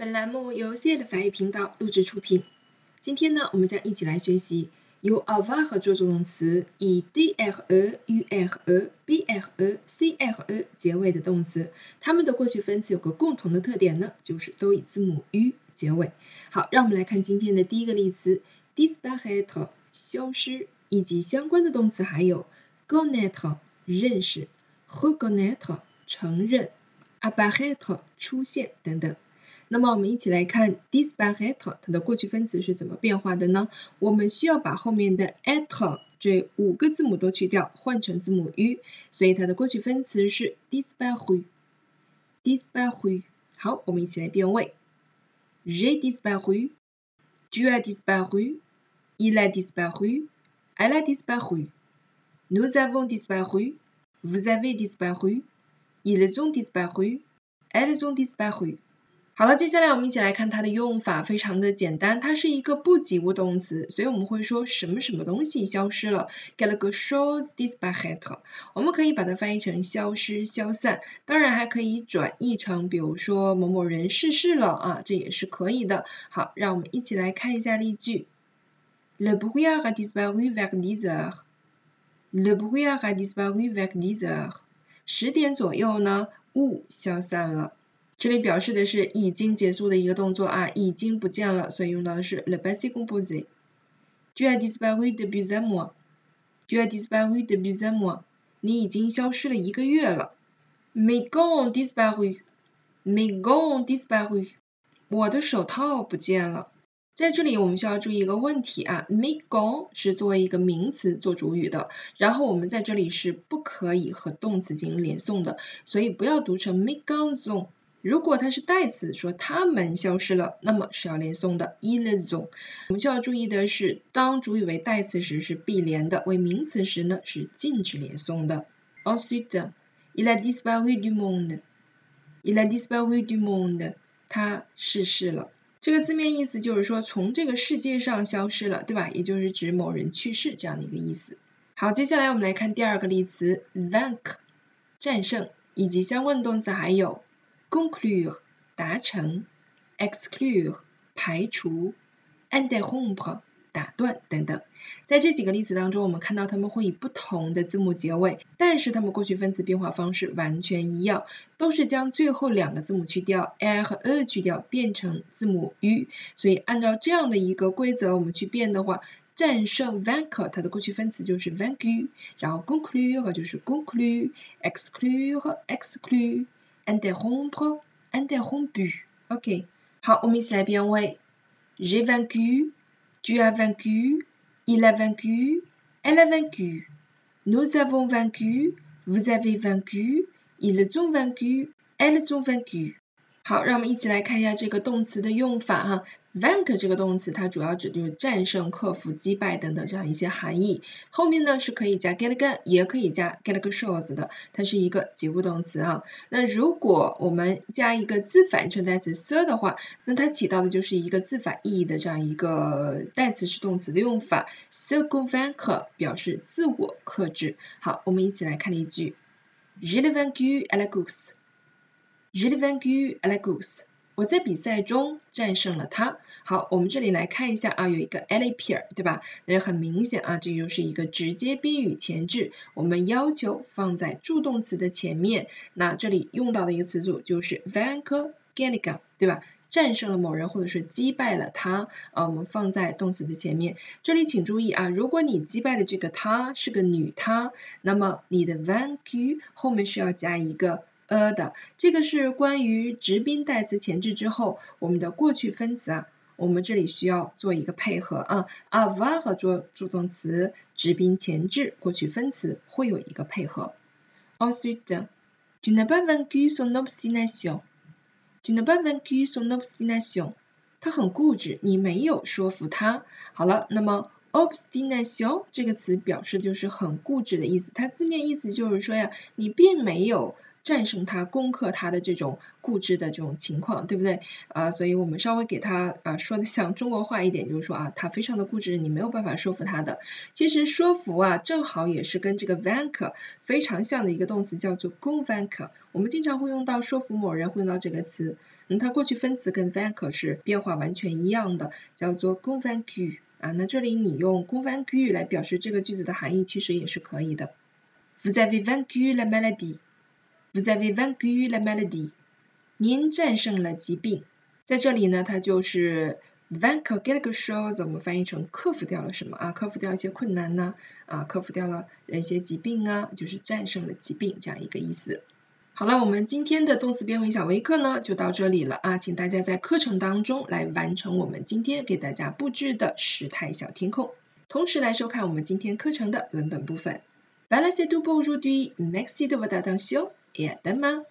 本栏目由 C 的法语频道录制出品。今天呢，我们将一起来学习由 Ava 做助动词以 dre、ure、bre、cre 结尾的动词，它们的过去分词有个共同的特点呢，就是都以字母 u 结尾。好，让我们来看今天的第一个例词：disparaître 消失，以及相关的动词还有 connaître 认识，reconnaître 承认，apparaître 出现等等。那么我们一起来看 disparaître 它的过去分词是怎么变化的呢？我们需要把后面的 être 这五个字母都去掉，换成字母 u，所以它的过去分词是 disparu。disparu。好，我们一起来变位。J'ai disparu。Tu as disparu。Il a disparu。Elle a disparu。Nous avons disparu。Vous avez disparu。Ils ont disparu。Elles ont disparu。好了，接下来我们一起来看它的用法，非常的简单，它是一个不及物动词，所以我们会说什么什么东西消失了，quelque chose disparaître，我们可以把它翻译成消失、消散，当然还可以转译成，比如说某某人逝世了啊，这也是可以的。好，让我们一起来看一下例句，Le brouillard a disparu vers dix heures。Le brouillard a disparu vers dix heures。十点左右呢，雾消散了。这里表示的是已经结束的一个动作啊，已经不见了，所以用到的是 le passé composé。Tu as disparu depuis un mois。Tu as disparu depuis un mois。你已经消失了一个月了。Mes gants disparu。Mes gants disparu。我的手套不见了。在这里我们需要注意一个问题啊，mes gants 是作为一个名词做主语的，然后我们在这里是不可以和动词进行连诵的，所以不要读成 mes gants。如果它是代词，说他们消失了，那么是要连诵的。i l z o n。我们需要注意的是，当主语为代词时是必连的，为名词时呢是禁止连诵的。Ensuite，il a disparu du monde。il a disparu du monde。他逝世了。这个字面意思就是说从这个世界上消失了，对吧？也就是指某人去世这样的一个意思。好，接下来我们来看第二个例词，vaincre，战胜，以及相关的动词还有。Conclure 达成，exclure 排除，interrompre 打断等等。在这几个例子当中，我们看到它们会以不同的字母结尾，但是它们过去分词变化方式完全一样，都是将最后两个字母去掉，l 和 e 去掉，变成字母 u。所以按照这样的一个规则，我们去变的话，战胜 vaincre 它的过去分词就是 vanque 然后 conclure 就是 conclu，exclure 和 exclu。interrompre, interrompu. OK，好，我们一起来变位。J'ai vaincu, tu as vaincu, il a vaincu, elle a vaincu. Nous avons vaincu, vous avez vaincu, ils ont vaincu, elles ont vaincu. 好，让我们一起来看一下这个动词的用法哈。 Vank 这个动词它主要指就是战胜、克服、击败等等这样一些含义。后面呢是可以加 get again，也可以加 get shows 的，它是一个及物动词啊。那如果我们加一个自反称代词 sir 的话，那它起到的就是一个自反意义的这样一个代词式动词的用法。se convaincre 表示自我克制。好，我们一起来看例句：J'ai vaincu à la course，je le vaincu à la course。我在比赛中战胜了他。好，我们这里来看一下啊，有一个 a l l p e r 对吧？那很明显啊，这就是一个直接宾语前置，我们要求放在助动词的前面。那这里用到的一个词组就是 vaincre quelqu'un，对吧？战胜了某人或者是击败了他啊，我们放在动词的前面。这里请注意啊，如果你击败的这个他是个女他，那么你的 vaincu 后面是要加一个。A 的，这个是关于直宾代词前置之后，我们的过去分词啊，我们这里需要做一个配合啊，avoir 和做助动词直宾前置过去分词会有一个配合。Ensuite，tu n'as pas vaincu son obstination，tu n'as pas vaincu son obstination，他很固执，你没有说服他。好了，那么 obstination 这个词表示就是很固执的意思，它字面意思就是说呀，你并没有。战胜他、攻克他的这种固执的这种情况，对不对？啊，所以我们稍微给他啊说的像中国话一点，就是说啊，他非常的固执，你没有办法说服他的。其实说服啊，正好也是跟这个 vank 非常像的一个动词，叫做 convaincre。我们经常会用到说服某人，会用到这个词。嗯，它过去分词跟 vanke 是变化完全一样的，叫做 convaincre。啊，那这里你用 convaincre 来表示这个句子的含义，其实也是可以的。Vous avez vaincu la maladie. Vous avez vaincu la maladie. 您战胜了疾病。在这里呢，它就是 vaincre quelque chose，我们翻译成克服掉了什么啊？克服掉一些困难呢？啊，克服掉了一些疾病啊，就是战胜了疾病这样一个意思。好了，我们今天的动词变位小微课呢就到这里了啊，请大家在课程当中来完成我们今天给大家布置的时态小填空，同时来收看我们今天课程的文本部分。Voilà c'est tout pour aujourd'hui. Merci de votre attention et à demain.